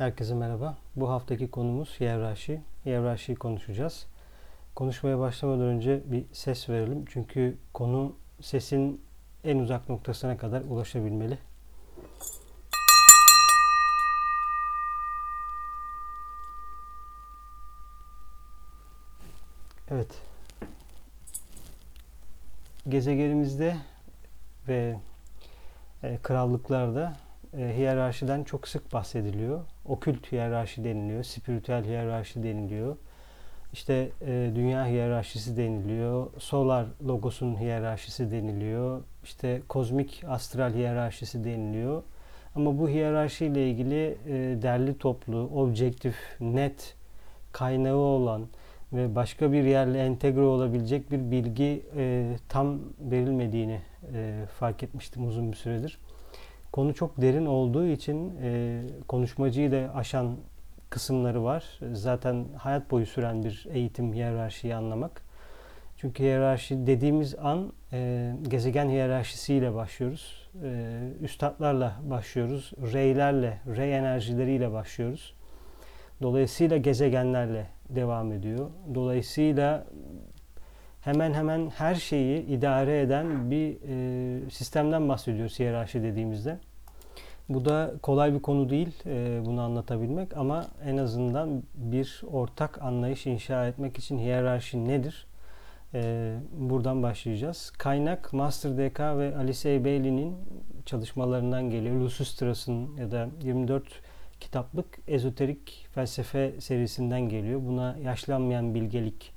Herkese merhaba. Bu haftaki konumuz hiyerarşi. Hiyerarşiyi konuşacağız. Konuşmaya başlamadan önce bir ses verelim. Çünkü konu sesin en uzak noktasına kadar ulaşabilmeli. Evet. Gezegenimizde ve e, krallıklarda e, hiyerarşiden çok sık bahsediliyor. Okült hiyerarşi deniliyor, spiritüel hiyerarşi deniliyor. İşte e, dünya hiyerarşisi deniliyor, solar logosun hiyerarşisi deniliyor, işte kozmik astral hiyerarşisi deniliyor. Ama bu hiyerarşi ile ilgili e, derli toplu, objektif, net kaynağı olan ve başka bir yerle entegre olabilecek bir bilgi e, tam verilmediğini e, fark etmiştim uzun bir süredir. Konu çok derin olduğu için e, konuşmacıyı da aşan kısımları var. Zaten hayat boyu süren bir eğitim hiyerarşiyi anlamak. Çünkü hiyerarşi dediğimiz an e, gezegen hiyerarşisiyle başlıyoruz. E, üstadlarla başlıyoruz. Reylerle, rey enerjileriyle başlıyoruz. Dolayısıyla gezegenlerle devam ediyor. Dolayısıyla hemen hemen her şeyi idare eden bir e, sistemden bahsediyoruz hiyerarşi dediğimizde. Bu da kolay bir konu değil e, bunu anlatabilmek ama en azından bir ortak anlayış inşa etmek için hiyerarşi nedir? E, buradan başlayacağız. Kaynak Master DK ve Alice. Bailey'nin çalışmalarından geliyor. Lucy Strauss'un ya da 24 kitaplık ezoterik felsefe serisinden geliyor. Buna yaşlanmayan bilgelik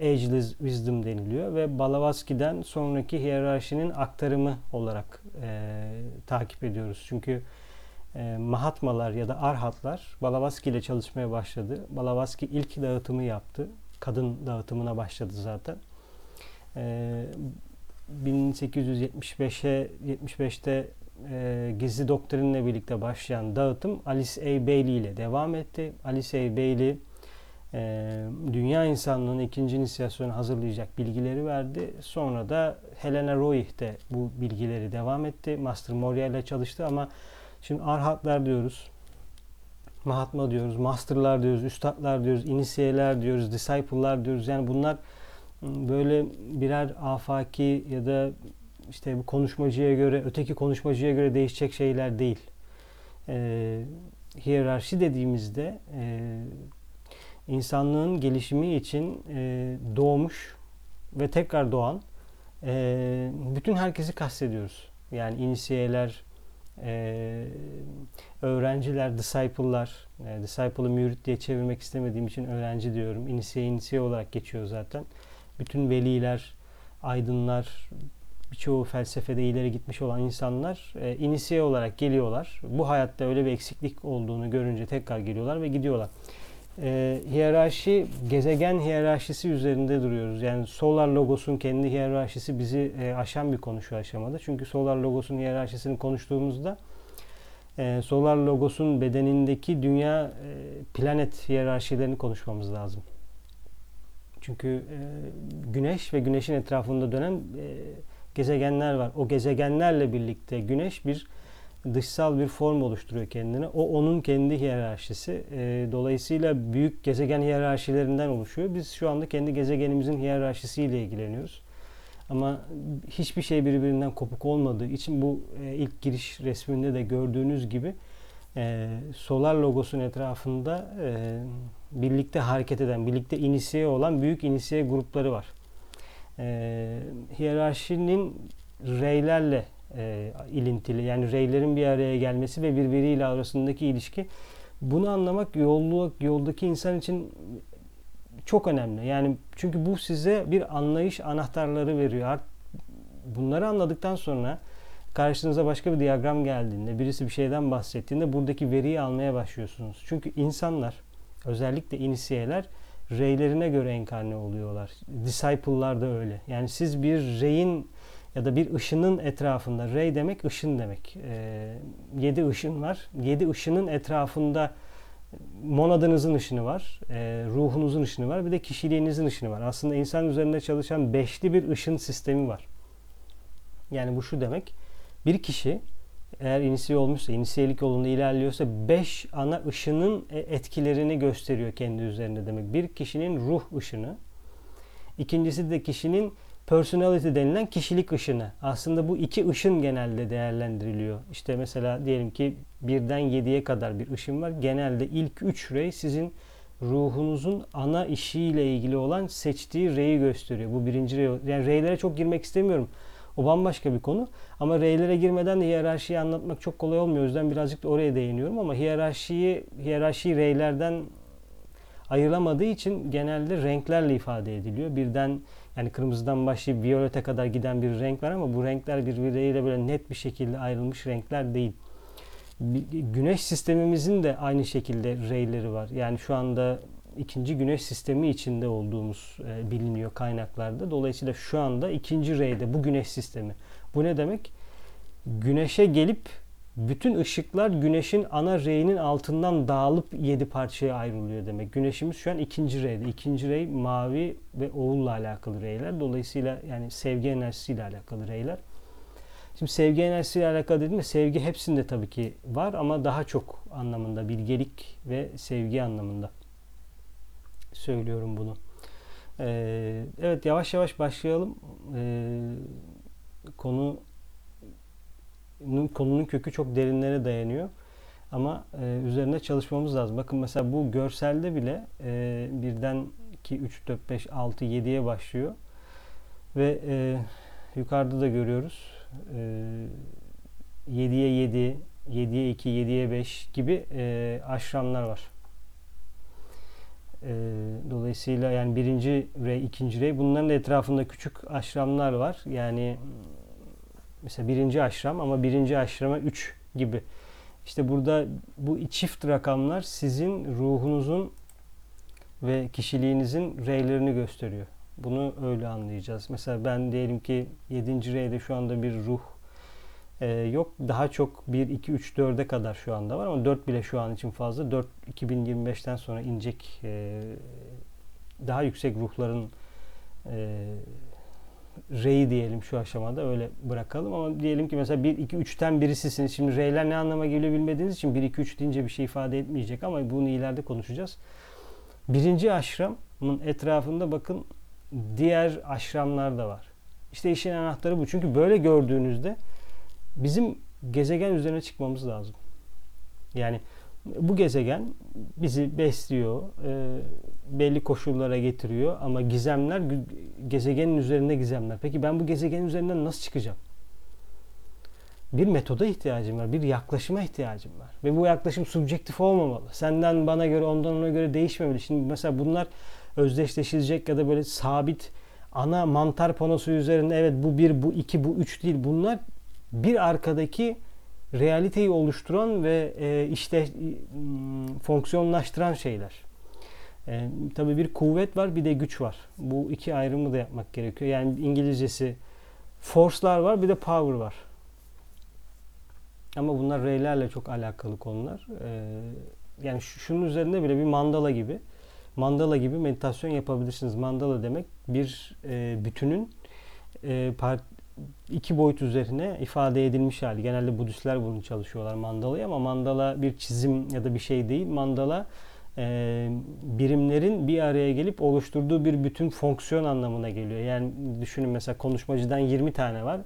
Ageless Wisdom deniliyor ve Blavatsky'den sonraki hiyerarşinin aktarımı olarak e, takip ediyoruz. Çünkü e, Mahatmalar ya da Arhatlar Blavatsky ile çalışmaya başladı. Blavatsky ilk dağıtımı yaptı. Kadın dağıtımına başladı zaten. E, 1875'e 75'te e, gizli doktrinle birlikte başlayan dağıtım Alice A. Bailey ile devam etti. Alice A. Bailey e, dünya insanlığının ikinci inisiyasyonu hazırlayacak bilgileri verdi. Sonra da Helena Roig de bu bilgileri devam etti. Master Moria ile çalıştı ama şimdi arhatlar diyoruz. Mahatma diyoruz, masterlar diyoruz, üstadlar diyoruz, inisiyeler diyoruz, disciple'lar diyoruz. Yani bunlar böyle birer afaki ya da işte bu konuşmacıya göre, öteki konuşmacıya göre değişecek şeyler değil. E, hiyerarşi dediğimizde e, insanlığın gelişimi için e, doğmuş ve tekrar doğan e, bütün herkesi kastediyoruz. Yani inisiyeler, e, öğrenciler, disciple'lar, e, disciple'ı mürit diye çevirmek istemediğim için öğrenci diyorum. İnisiye inisiye olarak geçiyor zaten. Bütün veliler, aydınlar, birçoğu felsefede ileri gitmiş olan insanlar e, inisiye olarak geliyorlar. Bu hayatta öyle bir eksiklik olduğunu görünce tekrar geliyorlar ve gidiyorlar e, hiyerarşi, gezegen hiyerarşisi üzerinde duruyoruz. Yani Solar Logos'un kendi hiyerarşisi bizi e, aşan bir konu şu aşamada. Çünkü Solar Logos'un hiyerarşisini konuştuğumuzda e, Solar Logos'un bedenindeki dünya e, planet hiyerarşilerini konuşmamız lazım. Çünkü e, Güneş ve Güneş'in etrafında dönen e, gezegenler var. O gezegenlerle birlikte Güneş bir dışsal bir form oluşturuyor kendine. O onun kendi hiyerarşisi. E, dolayısıyla büyük gezegen hiyerarşilerinden oluşuyor. Biz şu anda kendi gezegenimizin hiyerarşisiyle ilgileniyoruz. Ama hiçbir şey birbirinden kopuk olmadığı için bu e, ilk giriş resminde de gördüğünüz gibi e, solar logosun etrafında e, birlikte hareket eden, birlikte inisiye olan büyük inisiye grupları var. E, hiyerarşinin reylerle e, ilintili. Yani reylerin bir araya gelmesi ve birbiriyle arasındaki ilişki. Bunu anlamak yollu, yoldaki insan için çok önemli. Yani çünkü bu size bir anlayış anahtarları veriyor. Bunları anladıktan sonra karşınıza başka bir diyagram geldiğinde, birisi bir şeyden bahsettiğinde buradaki veriyi almaya başlıyorsunuz. Çünkü insanlar, özellikle inisiyeler reylerine göre enkarne oluyorlar. Disciple'lar da öyle. Yani siz bir reyin ya da bir ışının etrafında, ray demek ışın demek. E, yedi ışın var. Yedi ışının etrafında monadınızın ışını var, e, ruhunuzun ışını var, bir de kişiliğinizin ışını var. Aslında insan üzerinde çalışan beşli bir ışın sistemi var. Yani bu şu demek, bir kişi eğer inisiye olmuşsa, inisiyelik yolunda ilerliyorsa 5 ana ışının e, etkilerini gösteriyor kendi üzerinde demek. Bir kişinin ruh ışını, ikincisi de kişinin personality denilen kişilik ışını. Aslında bu iki ışın genelde değerlendiriliyor. İşte mesela diyelim ki birden yediye kadar bir ışın var. Genelde ilk üç rey sizin ruhunuzun ana işiyle ilgili olan seçtiği reyi gösteriyor. Bu birinci rey. Yani reylere çok girmek istemiyorum. O bambaşka bir konu. Ama reylere girmeden de hiyerarşiyi anlatmak çok kolay olmuyor. O yüzden birazcık da oraya değiniyorum ama hiyerarşiyi hiyerarşiyi reylerden ayrılamadığı için genelde renklerle ifade ediliyor. Birden yani kırmızıdan başlayıp viyolete kadar giden bir renk var ama bu renkler birbirleriyle böyle net bir şekilde ayrılmış renkler değil. Güneş sistemimizin de aynı şekilde reyleri var. Yani şu anda ikinci güneş sistemi içinde olduğumuz e, biliniyor kaynaklarda. Dolayısıyla şu anda ikinci reyde bu güneş sistemi. Bu ne demek? Güneşe gelip bütün ışıklar güneşin ana reyinin altından dağılıp yedi parçaya ayrılıyor demek. Güneşimiz şu an ikinci reyde. İkinci rey mavi ve oğulla alakalı reyler. Dolayısıyla yani sevgi enerjisiyle alakalı reyler. Şimdi sevgi enerjisiyle alakalı dediğimde sevgi hepsinde tabii ki var ama daha çok anlamında bilgelik ve sevgi anlamında söylüyorum bunu. Ee, evet yavaş yavaş başlayalım. Ee, konu konunun kökü çok derinlere dayanıyor. Ama e, üzerine çalışmamız lazım. Bakın mesela bu görselde bile e, birden 2, 3, 4, 5, 6, 7'ye başlıyor. Ve e, yukarıda da görüyoruz. E, 7'ye 7, 7'ye 2, 7'ye 5 gibi e, aşramlar var. E, dolayısıyla yani birinci rey, ikinci rey bunların da etrafında küçük aşramlar var. Yani mesela birinci aşram ama birinci aşrama 3 gibi. İşte burada bu çift rakamlar sizin ruhunuzun ve kişiliğinizin reylerini gösteriyor. Bunu öyle anlayacağız. Mesela ben diyelim ki 7. reyde şu anda bir ruh e, yok. Daha çok 1, 2, 3, 4'e kadar şu anda var ama 4 bile şu an için fazla. 4 2025'ten sonra inecek e, daha yüksek ruhların e, R'yi diyelim şu aşamada öyle bırakalım ama diyelim ki mesela 1 2 3'ten birisisiniz. Şimdi R'ler ne anlama geliyor bilmediğiniz için 1 2 3 deyince bir şey ifade etmeyecek ama bunu ileride konuşacağız. Birinci aşramın etrafında bakın diğer aşramlar da var. İşte işin anahtarı bu. Çünkü böyle gördüğünüzde bizim gezegen üzerine çıkmamız lazım. Yani bu gezegen bizi besliyor, e, belli koşullara getiriyor ama gizemler gezegenin üzerinde gizemler. Peki ben bu gezegenin üzerinden nasıl çıkacağım? Bir metoda ihtiyacım var, bir yaklaşıma ihtiyacım var. Ve bu yaklaşım subjektif olmamalı. Senden bana göre, ondan ona göre değişmemeli. Şimdi mesela bunlar özdeşleşilecek ya da böyle sabit ana mantar panosu üzerinde evet bu bir, bu iki, bu üç değil. Bunlar bir arkadaki realiteyi oluşturan ve e, işte e, fonksiyonlaştıran şeyler. E, tabii bir kuvvet var bir de güç var. Bu iki ayrımı da yapmak gerekiyor. Yani İngilizcesi force'lar var bir de power var. Ama bunlar reylerle çok alakalı konular. E, yani şunun üzerinde bile bir mandala gibi mandala gibi meditasyon yapabilirsiniz. Mandala demek bir e, bütünün e, part, iki boyut üzerine ifade edilmiş hali. Genelde Budistler bunu çalışıyorlar mandalayı ama mandala bir çizim ya da bir şey değil. Mandala e, birimlerin bir araya gelip oluşturduğu bir bütün fonksiyon anlamına geliyor. Yani düşünün mesela konuşmacıdan 20 tane var.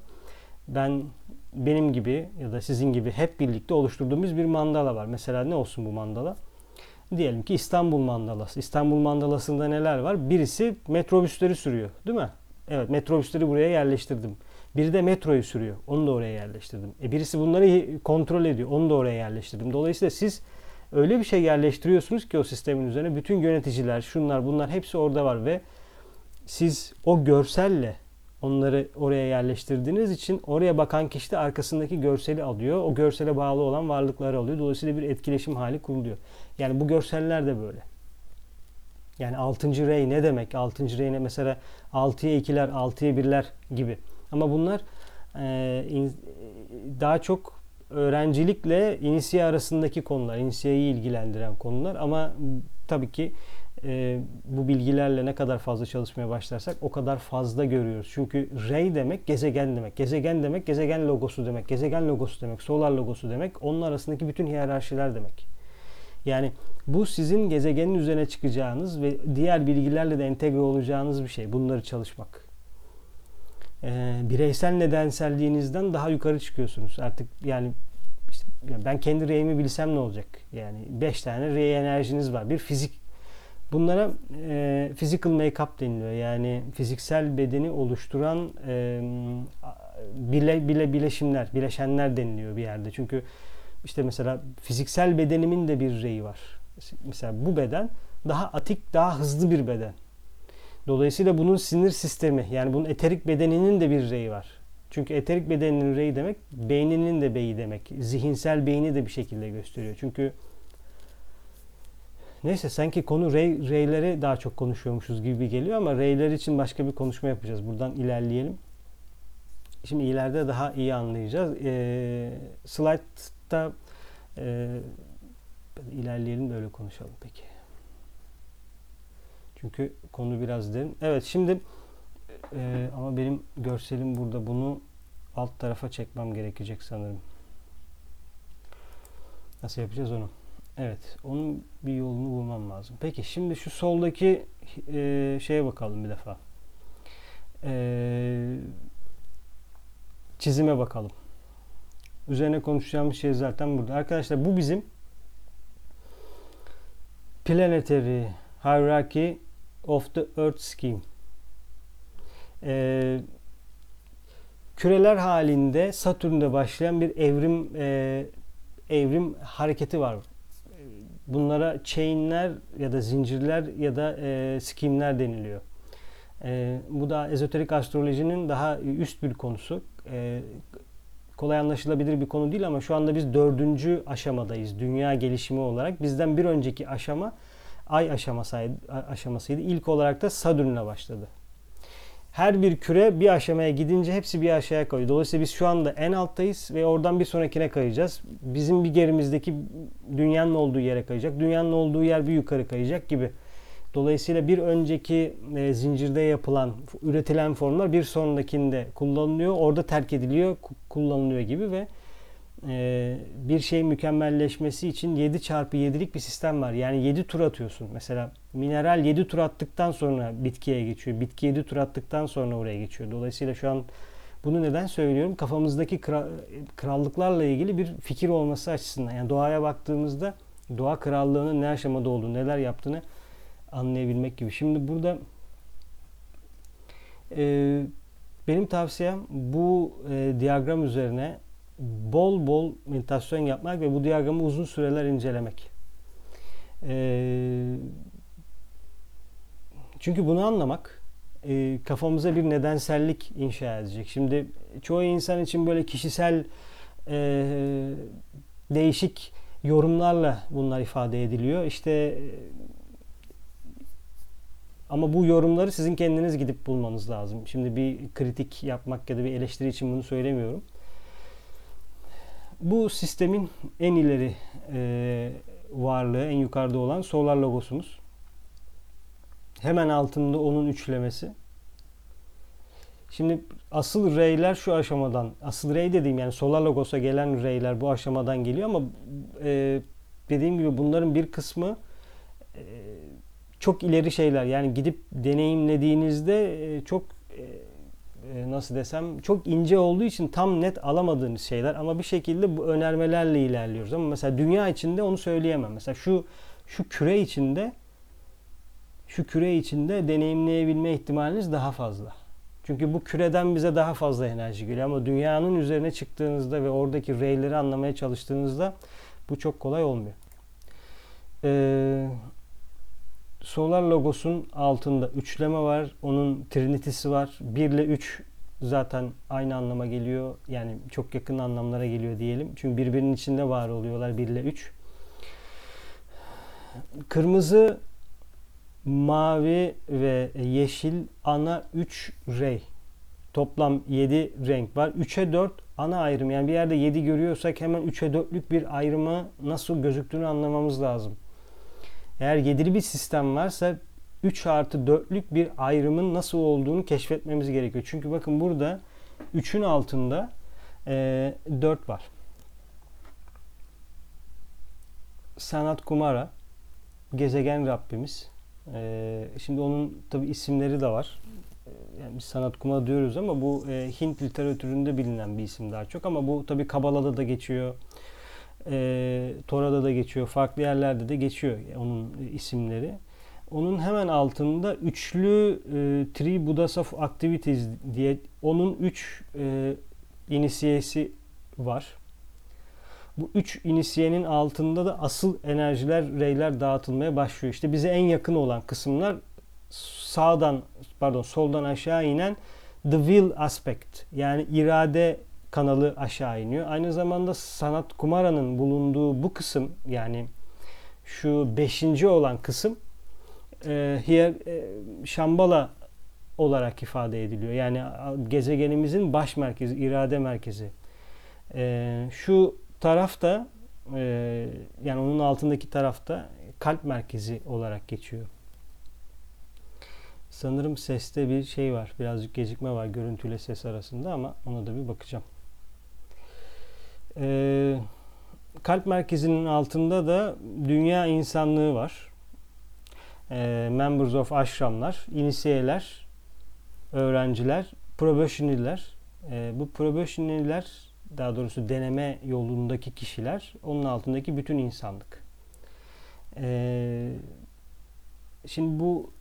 Ben benim gibi ya da sizin gibi hep birlikte oluşturduğumuz bir mandala var. Mesela ne olsun bu mandala? Diyelim ki İstanbul mandalası. İstanbul mandalasında neler var? Birisi metrobüsleri sürüyor, değil mi? Evet, metrobüsleri buraya yerleştirdim. Biri de metroyu sürüyor. Onu da oraya yerleştirdim. E birisi bunları kontrol ediyor. Onu da oraya yerleştirdim. Dolayısıyla siz öyle bir şey yerleştiriyorsunuz ki o sistemin üzerine bütün yöneticiler, şunlar, bunlar hepsi orada var ve siz o görselle onları oraya yerleştirdiğiniz için oraya bakan kişi de arkasındaki görseli alıyor. O görsele bağlı olan varlıkları alıyor. Dolayısıyla bir etkileşim hali kuruluyor. Yani bu görseller de böyle. Yani 6. rey ne demek? 6. rey ne? Mesela 6'ya 2'ler, 6'ya 1'ler gibi. Ama bunlar e, daha çok öğrencilikle inisiye arasındaki konular, inisiyeyi ilgilendiren konular ama tabii ki e, bu bilgilerle ne kadar fazla çalışmaya başlarsak o kadar fazla görüyoruz. Çünkü ray demek gezegen demek. Gezegen demek gezegen logosu demek. Gezegen logosu demek. Solar logosu demek. Onun arasındaki bütün hiyerarşiler demek. Yani bu sizin gezegenin üzerine çıkacağınız ve diğer bilgilerle de entegre olacağınız bir şey. Bunları çalışmak. Ee, bireysel nedenselliğinizden daha yukarı çıkıyorsunuz. Artık yani işte ben kendi reyimi bilsem ne olacak? Yani 5 tane rey enerjiniz var. Bir fizik Bunlara e, physical make-up deniliyor. Yani fiziksel bedeni oluşturan e, bile, bile bileşimler, bileşenler deniliyor bir yerde. Çünkü işte mesela fiziksel bedenimin de bir reyi var. Mesela bu beden daha atik, daha hızlı bir beden. Dolayısıyla bunun sinir sistemi yani bunun eterik bedeninin de bir reyi var. Çünkü eterik bedeninin reyi demek beyninin de beyi demek. Zihinsel beyni de bir şekilde gösteriyor. Çünkü neyse sanki konu rey, reyleri daha çok konuşuyormuşuz gibi geliyor ama reyler için başka bir konuşma yapacağız. Buradan ilerleyelim. Şimdi ileride daha iyi anlayacağız. Ee, slide'da e, ilerleyelim de öyle konuşalım peki. Çünkü konu biraz derin. Evet şimdi e, ama benim görselim burada bunu alt tarafa çekmem gerekecek sanırım. Nasıl yapacağız onu? Evet, onun bir yolunu bulmam lazım. Peki şimdi şu soldaki e, şeye bakalım bir defa. E, çizime bakalım. Üzerine konuşacağımız şey zaten burada. Arkadaşlar bu bizim Planetary Hierarchy of the Earth Scheme. Ee, küreler halinde Satürn'de başlayan bir evrim e, evrim hareketi var. Bunlara chainler ya da zincirler ya da e, skimler deniliyor. E, bu da ezoterik astrolojinin daha üst bir konusu. E, kolay anlaşılabilir bir konu değil ama şu anda biz dördüncü aşamadayız. Dünya gelişimi olarak. Bizden bir önceki aşama ay aşamasıydı. İlk olarak da Satürn'le başladı. Her bir küre bir aşamaya gidince hepsi bir aşağıya kayıyor. Dolayısıyla biz şu anda en alttayız ve oradan bir sonrakine kayacağız. Bizim bir gerimizdeki dünyanın olduğu yere kayacak. Dünyanın olduğu yer bir yukarı kayacak gibi. Dolayısıyla bir önceki e, zincirde yapılan, üretilen formlar bir sonrakinde kullanılıyor. Orada terk ediliyor, kullanılıyor gibi ve bir şey mükemmelleşmesi için 7 çarpı 7'lik bir sistem var. Yani 7 tur atıyorsun. Mesela mineral 7 tur attıktan sonra bitkiye geçiyor. Bitki 7 tur attıktan sonra oraya geçiyor. Dolayısıyla şu an bunu neden söylüyorum? Kafamızdaki krallıklarla ilgili bir fikir olması açısından. Yani doğaya baktığımızda doğa krallığının ne aşamada olduğunu, neler yaptığını anlayabilmek gibi. Şimdi burada e, benim tavsiyem bu e, diyagram üzerine bol bol meditasyon yapmak ve bu diyagramı uzun süreler incelemek. E, çünkü bunu anlamak e, kafamıza bir nedensellik inşa edecek. Şimdi çoğu insan için böyle kişisel e, değişik yorumlarla bunlar ifade ediliyor. İşte ama bu yorumları sizin kendiniz gidip bulmanız lazım. Şimdi bir kritik yapmak ya da bir eleştiri için bunu söylemiyorum. Bu sistemin en ileri e, varlığı, en yukarıda olan solar logosumuz. Hemen altında onun üçlemesi. Şimdi asıl reyler şu aşamadan, asıl rey dediğim yani solar logosa gelen reyler bu aşamadan geliyor ama e, dediğim gibi bunların bir kısmı e, çok ileri şeyler. Yani gidip deneyimlediğinizde e, çok nasıl desem çok ince olduğu için tam net alamadığınız şeyler ama bir şekilde bu önermelerle ilerliyoruz. Ama mesela dünya içinde onu söyleyemem. Mesela şu şu küre içinde şu küre içinde deneyimleyebilme ihtimaliniz daha fazla. Çünkü bu küreden bize daha fazla enerji geliyor ama dünyanın üzerine çıktığınızda ve oradaki reyleri anlamaya çalıştığınızda bu çok kolay olmuyor. Ee, Solar logosun altında üçleme var. Onun trinitisi var. 1 ile 3 zaten aynı anlama geliyor. Yani çok yakın anlamlara geliyor diyelim. Çünkü birbirinin içinde var oluyorlar 1 ile 3. Kırmızı, mavi ve yeşil ana 3 rey. Toplam 7 renk var. 3'e 4 ana ayrım. Yani bir yerde 7 görüyorsak hemen 3'e 4'lük bir ayrımı nasıl gözüktüğünü anlamamız lazım. Eğer yedili bir sistem varsa 3 artı 4'lük bir ayrımın nasıl olduğunu keşfetmemiz gerekiyor. Çünkü bakın burada 3'ün altında e, 4 var. Sanat Kumara, gezegen Rabbimiz. E, şimdi onun tabi isimleri de var. E, yani biz Sanat Kumara diyoruz ama bu e, Hint literatüründe bilinen bir isim daha çok. Ama bu tabi Kabala'da da geçiyor. E, Tora'da da geçiyor. Farklı yerlerde de geçiyor onun isimleri. Onun hemen altında üçlü e, Three Buddhas of Activities diye onun üç e, inisiyesi var. Bu üç inisiyenin altında da asıl enerjiler, reyler dağıtılmaya başlıyor. İşte bize en yakın olan kısımlar sağdan, pardon soldan aşağı inen the will aspect yani irade kanalı aşağı iniyor. Aynı zamanda sanat kumaranın bulunduğu bu kısım yani şu beşinci olan kısım e, hier e, Şambala olarak ifade ediliyor. Yani gezegenimizin baş merkezi, irade merkezi. E, şu tarafta e, yani onun altındaki tarafta kalp merkezi olarak geçiyor. Sanırım seste bir şey var. Birazcık gecikme var görüntüyle ses arasında ama ona da bir bakacağım. Ee, kalp merkezinin altında da dünya insanlığı var e, members of ashramlar, inisiyeler, öğrenciler, probationer'ler. E, bu probationer'ler daha doğrusu deneme yolundaki kişiler, onun altındaki bütün insanlık. E, şimdi bu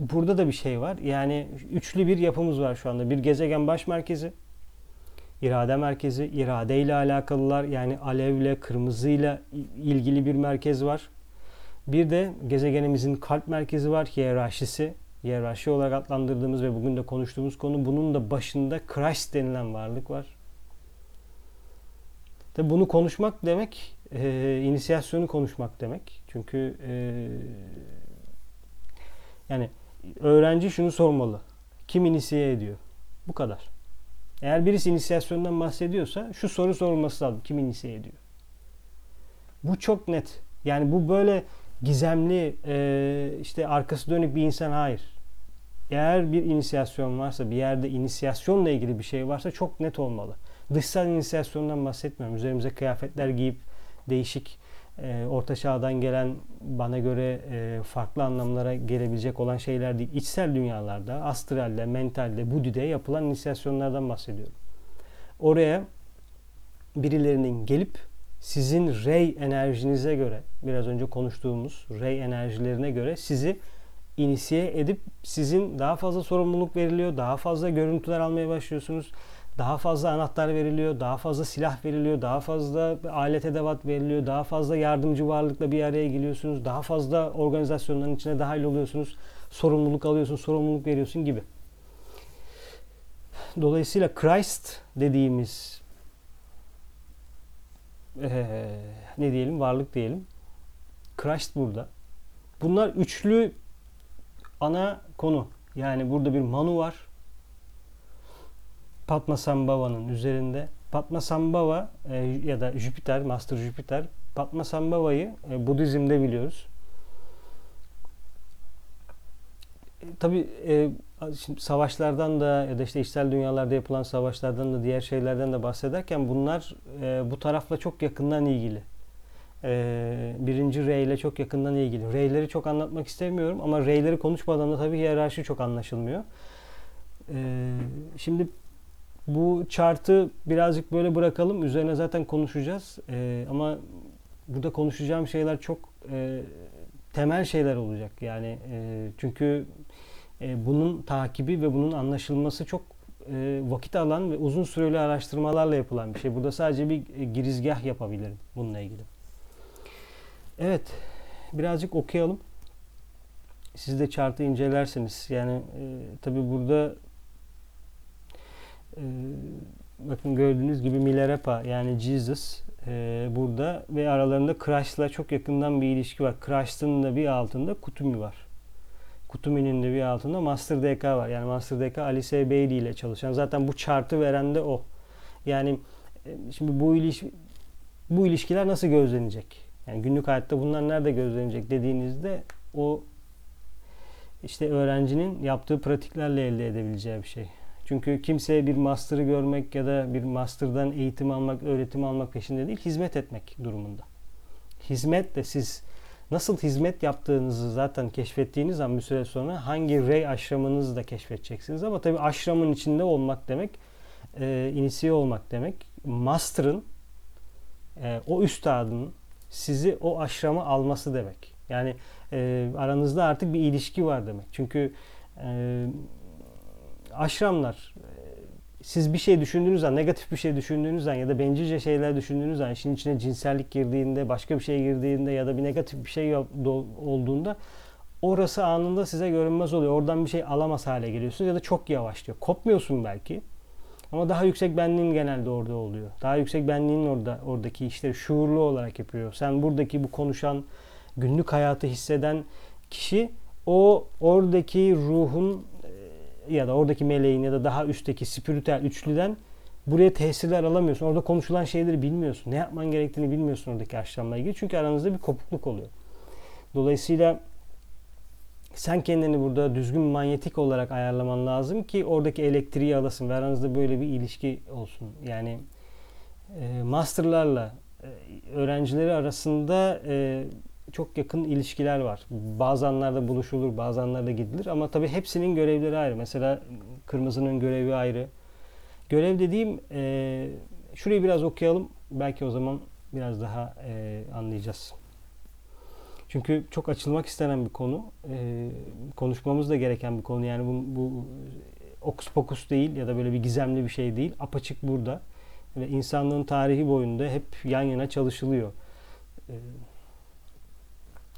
burada da bir şey var. Yani üçlü bir yapımız var şu anda. Bir gezegen baş merkezi, irade merkezi, irade ile alakalılar yani alevle, kırmızıyla ilgili bir merkez var. Bir de gezegenimizin kalp merkezi var, hiyerarşisi. Hiyerarşi olarak adlandırdığımız ve bugün de konuştuğumuz konu. Bunun da başında Christ denilen varlık var. Tabi bunu konuşmak demek, e, inisiyasyonu konuşmak demek. Çünkü e, yani öğrenci şunu sormalı. Kim inisiye ediyor? Bu kadar. Eğer birisi inisiyasyondan bahsediyorsa şu soru sorulması lazım. Kim inisiye ediyor? Bu çok net. Yani bu böyle gizemli e, işte arkası dönük bir insan hayır. Eğer bir inisiyasyon varsa bir yerde inisiyasyonla ilgili bir şey varsa çok net olmalı. Dışsal inisiyasyondan bahsetmiyorum. Üzerimize kıyafetler giyip değişik e, orta çağdan gelen bana göre e, farklı anlamlara gelebilecek olan şeyler değil. İçsel dünyalarda, astralde, mentalde, budide yapılan inisiyasyonlardan bahsediyorum. Oraya birilerinin gelip sizin rey enerjinize göre biraz önce konuştuğumuz rey enerjilerine göre sizi inisiye edip sizin daha fazla sorumluluk veriliyor, daha fazla görüntüler almaya başlıyorsunuz, daha fazla anahtar veriliyor, daha fazla silah veriliyor, daha fazla alet edevat veriliyor, daha fazla yardımcı varlıkla bir araya geliyorsunuz, daha fazla organizasyonların içine dahil oluyorsunuz, sorumluluk alıyorsun, sorumluluk veriyorsun gibi. Dolayısıyla Christ dediğimiz ee, ne diyelim varlık diyelim. Christ burada. Bunlar üçlü ana konu. Yani burada bir Manu var. Padmasambhava'nın üzerinde. Padmasambhava e, ya da Jüpiter, Master Jüpiter. Padmasambhava'yı e, Budizm'de biliyoruz. E, Tabi e, Şimdi savaşlardan da ya da işte içsel dünyalarda yapılan savaşlardan da diğer şeylerden de bahsederken bunlar e, bu tarafla çok yakından ilgili. E, birinci rey ile çok yakından ilgili. Reyleri çok anlatmak istemiyorum ama reyleri konuşmadan da tabii hiyerarşi çok anlaşılmıyor. E, şimdi bu chartı birazcık böyle bırakalım. Üzerine zaten konuşacağız. E, ama burada konuşacağım şeyler çok e, temel şeyler olacak. Yani e, çünkü e, bunun takibi ve bunun anlaşılması çok e, vakit alan ve uzun süreli araştırmalarla yapılan bir şey. Burada sadece bir e, girizgah yapabilirim bununla ilgili. Evet, birazcık okuyalım. Siz de chartı incelersiniz. Yani e, tabi burada bakın gördüğünüz gibi Milarepa yani Jesus e, burada ve aralarında Christ'la çok yakından bir ilişki var. Christ'ın da bir altında Kutumi var. Kutumi'nin de bir altında Master DK var. Yani Master DK Alice Bailey ile çalışan. Zaten bu chartı veren de o. Yani e, şimdi bu iliş bu ilişkiler nasıl gözlenecek? Yani günlük hayatta bunlar nerede gözlenecek dediğinizde o işte öğrencinin yaptığı pratiklerle elde edebileceği bir şey. Çünkü kimse bir master'ı görmek ya da bir master'dan eğitim almak, öğretim almak peşinde değil, hizmet etmek durumunda. Hizmet de siz nasıl hizmet yaptığınızı zaten keşfettiğiniz zaman bir süre sonra hangi rey aşramınızı da keşfedeceksiniz. Ama tabii aşramın içinde olmak demek, e, inisiye olmak demek, master'ın, e, o üstadın sizi o aşrama alması demek. Yani e, aranızda artık bir ilişki var demek. Çünkü e, aşramlar siz bir şey düşündüğünüz zaman, negatif bir şey düşündüğünüz zaman ya da bencilce şeyler düşündüğünüz zaman, işin içine cinsellik girdiğinde, başka bir şey girdiğinde ya da bir negatif bir şey olduğunda orası anında size görünmez oluyor. Oradan bir şey alamaz hale geliyorsunuz ya da çok yavaşlıyor. Kopmuyorsun belki. Ama daha yüksek benliğin genelde orada oluyor. Daha yüksek benliğin orada oradaki işleri şuurlu olarak yapıyor. Sen buradaki bu konuşan, günlük hayatı hisseden kişi o oradaki ruhun ya da oradaki meleğin ya da daha üstteki spiritüel üçlüden buraya tesirler alamıyorsun. Orada konuşulan şeyleri bilmiyorsun. Ne yapman gerektiğini bilmiyorsun oradaki aşramla ilgili. Çünkü aranızda bir kopukluk oluyor. Dolayısıyla sen kendini burada düzgün manyetik olarak ayarlaman lazım ki oradaki elektriği alasın ve aranızda böyle bir ilişki olsun. Yani e, masterlarla e, öğrencileri arasında e, çok yakın ilişkiler var. Bazı buluşulur, bazı anlarda gidilir ama tabii hepsinin görevleri ayrı. Mesela kırmızının görevi ayrı. Görev dediğim e, şurayı biraz okuyalım. Belki o zaman biraz daha e, anlayacağız. Çünkü çok açılmak istenen bir konu. E, konuşmamız da gereken bir konu. Yani bu, bu okus pokus değil ya da böyle bir gizemli bir şey değil. Apaçık burada. Ve insanlığın tarihi boyunda hep yan yana çalışılıyor. E,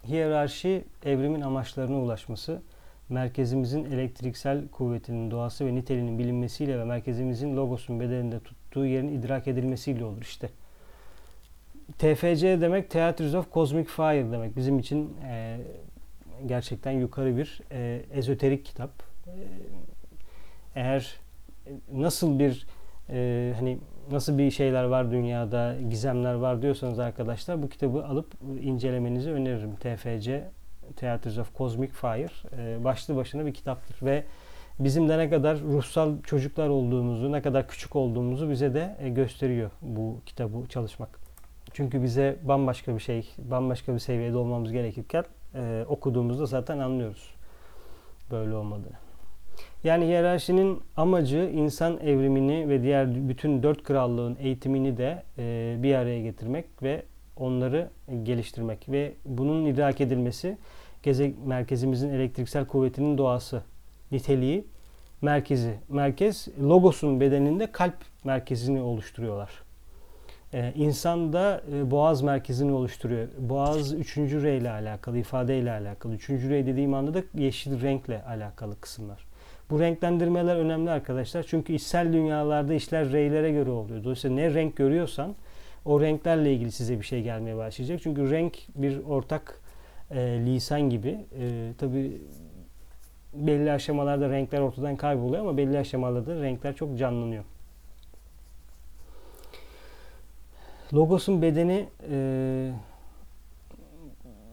Hiyerarşi evrimin amaçlarına ulaşması, merkezimizin elektriksel kuvvetinin doğası ve niteliğinin bilinmesiyle ve merkezimizin logosun bedeninde tuttuğu yerin idrak edilmesiyle olur işte. TFC demek Theatres of Cosmic Fire demek. Bizim için e, gerçekten yukarı bir e, ezoterik kitap. E, eğer nasıl bir e, hani nasıl bir şeyler var dünyada, gizemler var diyorsanız arkadaşlar bu kitabı alıp incelemenizi öneririm. TFC, Theatres of Cosmic Fire e, başlı başına bir kitaptır ve bizim de ne kadar ruhsal çocuklar olduğumuzu, ne kadar küçük olduğumuzu bize de e, gösteriyor bu kitabı çalışmak. Çünkü bize bambaşka bir şey, bambaşka bir seviyede olmamız gerekirken e, okuduğumuzda zaten anlıyoruz böyle olmadığını. Yani hiyerarşinin amacı insan evrimini ve diğer bütün dört krallığın eğitimini de e, bir araya getirmek ve onları geliştirmek ve bunun idrak edilmesi geze, merkezimizin elektriksel kuvvetinin doğası, niteliği, merkezi. Merkez logosun bedeninde kalp merkezini oluşturuyorlar. Ee, insan da e, boğaz merkezini oluşturuyor. Boğaz üçüncü rey ile alakalı, ifade ile alakalı. Üçüncü rey dediğim anda da yeşil renkle alakalı kısımlar. Bu renklendirmeler önemli arkadaşlar. Çünkü içsel dünyalarda işler reylere göre oluyor. Dolayısıyla ne renk görüyorsan o renklerle ilgili size bir şey gelmeye başlayacak. Çünkü renk bir ortak e, lisan gibi. E, Tabi belli aşamalarda renkler ortadan kayboluyor ama belli aşamalarda renkler çok canlanıyor. Logosun bedeni e,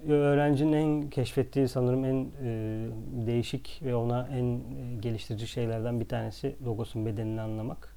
öğrencinin en keşfettiği sanırım en e, değişik ve ona en e, geliştirici şeylerden bir tanesi logosun bedenini anlamak.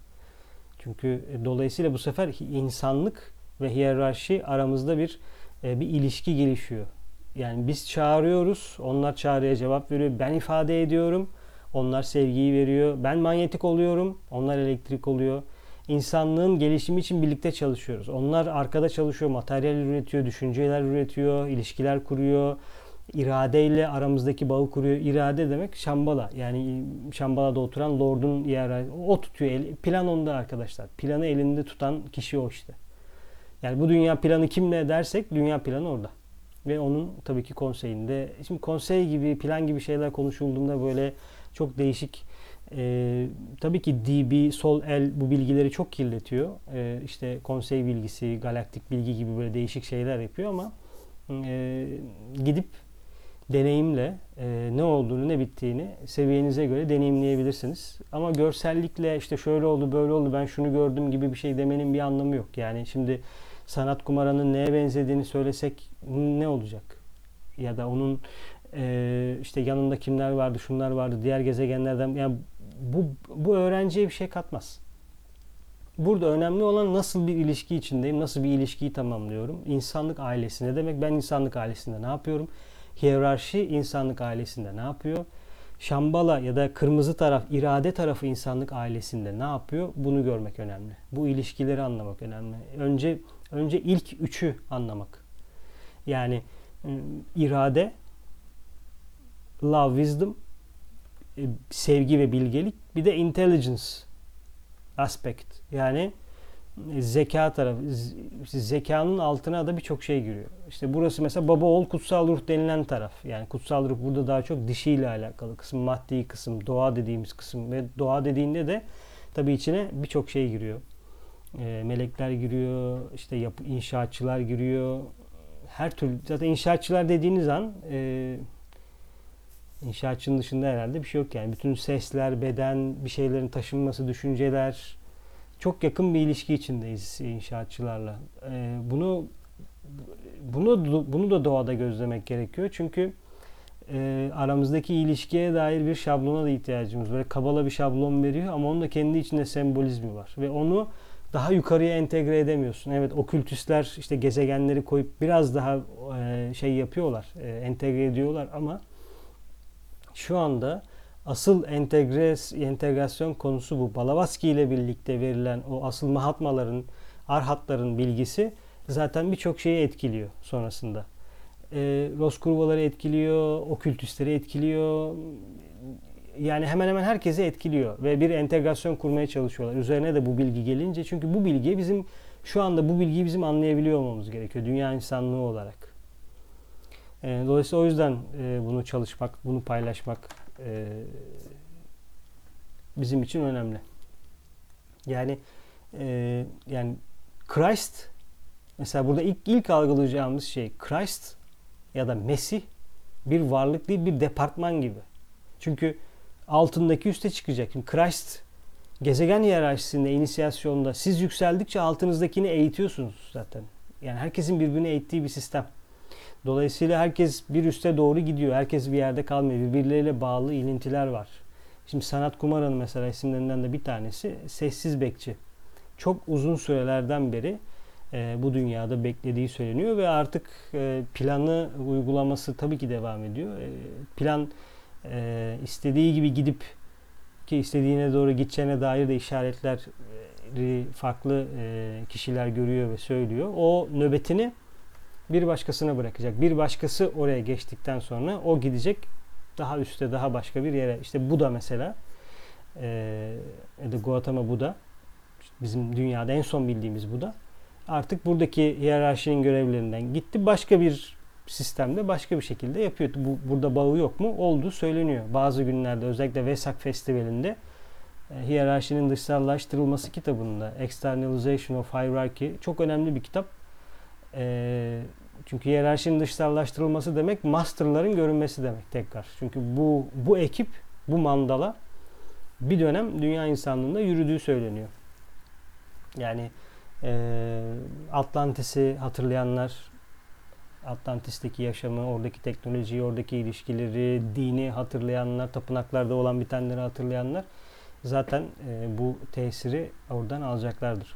Çünkü e, dolayısıyla bu sefer insanlık ve hiyerarşi aramızda bir e, bir ilişki gelişiyor. Yani biz çağırıyoruz, onlar çağrıya cevap veriyor. Ben ifade ediyorum, onlar sevgiyi veriyor. Ben manyetik oluyorum, onlar elektrik oluyor insanlığın gelişimi için birlikte çalışıyoruz. Onlar arkada çalışıyor, materyal üretiyor, düşünceler üretiyor, ilişkiler kuruyor, iradeyle aramızdaki bağı kuruyor. İrade demek Şambala. Yani Şambala'da oturan Lord'un yer o tutuyor. Plan onda arkadaşlar. Planı elinde tutan kişi o işte. Yani bu dünya planı kimle dersek dünya planı orada. Ve onun tabii ki konseyinde. Şimdi konsey gibi plan gibi şeyler konuşulduğunda böyle çok değişik e, tabii ki DB, sol el bu bilgileri çok kirletiyor. E, işte konsey bilgisi, galaktik bilgi gibi böyle değişik şeyler yapıyor ama e, gidip deneyimle e, ne olduğunu ne bittiğini seviyenize göre deneyimleyebilirsiniz. Ama görsellikle işte şöyle oldu böyle oldu ben şunu gördüm gibi bir şey demenin bir anlamı yok. Yani şimdi Sanat kumaranın neye benzediğini söylesek ne olacak? Ya da onun e, işte yanında kimler vardı, şunlar vardı, diğer gezegenlerden yani bu bu öğrenciye bir şey katmaz. Burada önemli olan nasıl bir ilişki içindeyim, nasıl bir ilişkiyi tamamlıyorum. İnsanlık ailesi ne demek? Ben insanlık ailesinde ne yapıyorum? Hiyerarşi insanlık ailesinde ne yapıyor? Şambala ya da kırmızı taraf, irade tarafı insanlık ailesinde ne yapıyor? Bunu görmek önemli. Bu ilişkileri anlamak önemli. Önce önce ilk üçü anlamak. Yani ıı, irade, love, wisdom, sevgi ve bilgelik, bir de intelligence aspect. Yani e, zeka tarafı, zekanın altına da birçok şey giriyor. İşte burası mesela baba oğul kutsal ruh denilen taraf. Yani kutsal ruh burada daha çok dişiyle alakalı kısım, maddi kısım, doğa dediğimiz kısım ve doğa dediğinde de tabii içine birçok şey giriyor. E, melekler giriyor, işte yapı, inşaatçılar giriyor. Her türlü zaten inşaatçılar dediğiniz an e, İnşaatçının dışında herhalde bir şey yok yani. Bütün sesler, beden, bir şeylerin taşınması, düşünceler çok yakın bir ilişki içindeyiz inşaatçılarla. Ee, bunu bunu bunu da doğada gözlemek gerekiyor. Çünkü e, aramızdaki ilişkiye dair bir şablona da ihtiyacımız. Böyle kabala bir şablon veriyor ama onun da kendi içinde sembolizmi var ve onu daha yukarıya entegre edemiyorsun. Evet okültüsler işte gezegenleri koyup biraz daha e, şey yapıyorlar, e, entegre ediyorlar ama şu anda asıl entegres, entegrasyon konusu bu. Balavaski ile birlikte verilen o asıl mahatmaların, arhatların bilgisi zaten birçok şeyi etkiliyor sonrasında. E, Roskurvaları etkiliyor, okültüsleri etkiliyor. Yani hemen hemen herkese etkiliyor ve bir entegrasyon kurmaya çalışıyorlar. Üzerine de bu bilgi gelince çünkü bu bilgi bizim şu anda bu bilgiyi bizim anlayabiliyor olmamız gerekiyor dünya insanlığı olarak. E, dolayısıyla o yüzden e, bunu çalışmak, bunu paylaşmak e, bizim için önemli. Yani e, yani Christ mesela burada ilk ilk algılayacağımız şey Christ ya da Mesih bir varlık değil bir departman gibi. Çünkü altındaki üste çıkacak. Şimdi Christ gezegen hiyerarşisinde, inisiyasyonda siz yükseldikçe altınızdakini eğitiyorsunuz zaten. Yani herkesin birbirini eğittiği bir sistem. Dolayısıyla herkes bir üste doğru gidiyor. Herkes bir yerde kalmıyor. Birbirleriyle bağlı ilintiler var. Şimdi Sanat Kumaran'ın mesela isimlerinden de bir tanesi Sessiz Bekçi. Çok uzun sürelerden beri e, bu dünyada beklediği söyleniyor ve artık e, planı uygulaması tabii ki devam ediyor. E, plan e, istediği gibi gidip ki istediğine doğru gideceğine dair de işaretler farklı e, kişiler görüyor ve söylüyor. O nöbetini bir başkasına bırakacak. Bir başkası oraya geçtikten sonra o gidecek daha üstte daha başka bir yere. İşte bu da mesela e, ya da Gautama Buda bizim dünyada en son bildiğimiz Buda artık buradaki hiyerarşinin görevlerinden gitti. Başka bir sistemde başka bir şekilde yapıyor. Bu, burada bağı yok mu? Oldu söyleniyor. Bazı günlerde özellikle Vesak Festivali'nde hiyerarşinin dışsallaştırılması kitabında Externalization of Hierarchy çok önemli bir kitap. E, çünkü hiyerarşinin dışsallaştırılması demek masterların görünmesi demek tekrar. Çünkü bu bu ekip, bu mandala bir dönem dünya insanlığında yürüdüğü söyleniyor. Yani e, Atlantis'i hatırlayanlar, Atlantis'teki yaşamı, oradaki teknolojiyi, oradaki ilişkileri, dini hatırlayanlar, tapınaklarda olan bitenleri hatırlayanlar zaten e, bu tesiri oradan alacaklardır.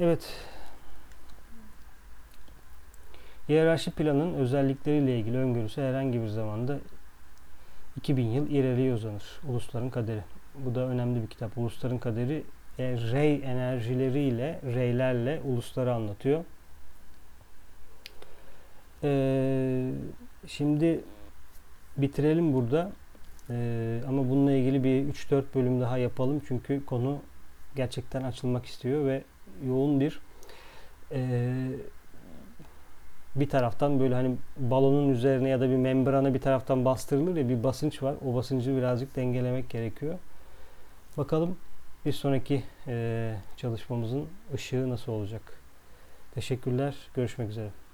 Evet, Hiyerarşi planın özellikleriyle ilgili öngörüsü herhangi bir zamanda 2000 yıl ileriye uzanır. Ulusların Kaderi. Bu da önemli bir kitap. Ulusların Kaderi e, rey enerjileriyle, reylerle ulusları anlatıyor. Ee, şimdi bitirelim burada. Ee, ama bununla ilgili bir 3-4 bölüm daha yapalım. Çünkü konu gerçekten açılmak istiyor ve yoğun bir e, bir taraftan böyle hani balonun üzerine ya da bir membrana bir taraftan bastırılır ya bir basınç var. O basıncı birazcık dengelemek gerekiyor. Bakalım bir sonraki e, çalışmamızın ışığı nasıl olacak. Teşekkürler. Görüşmek üzere.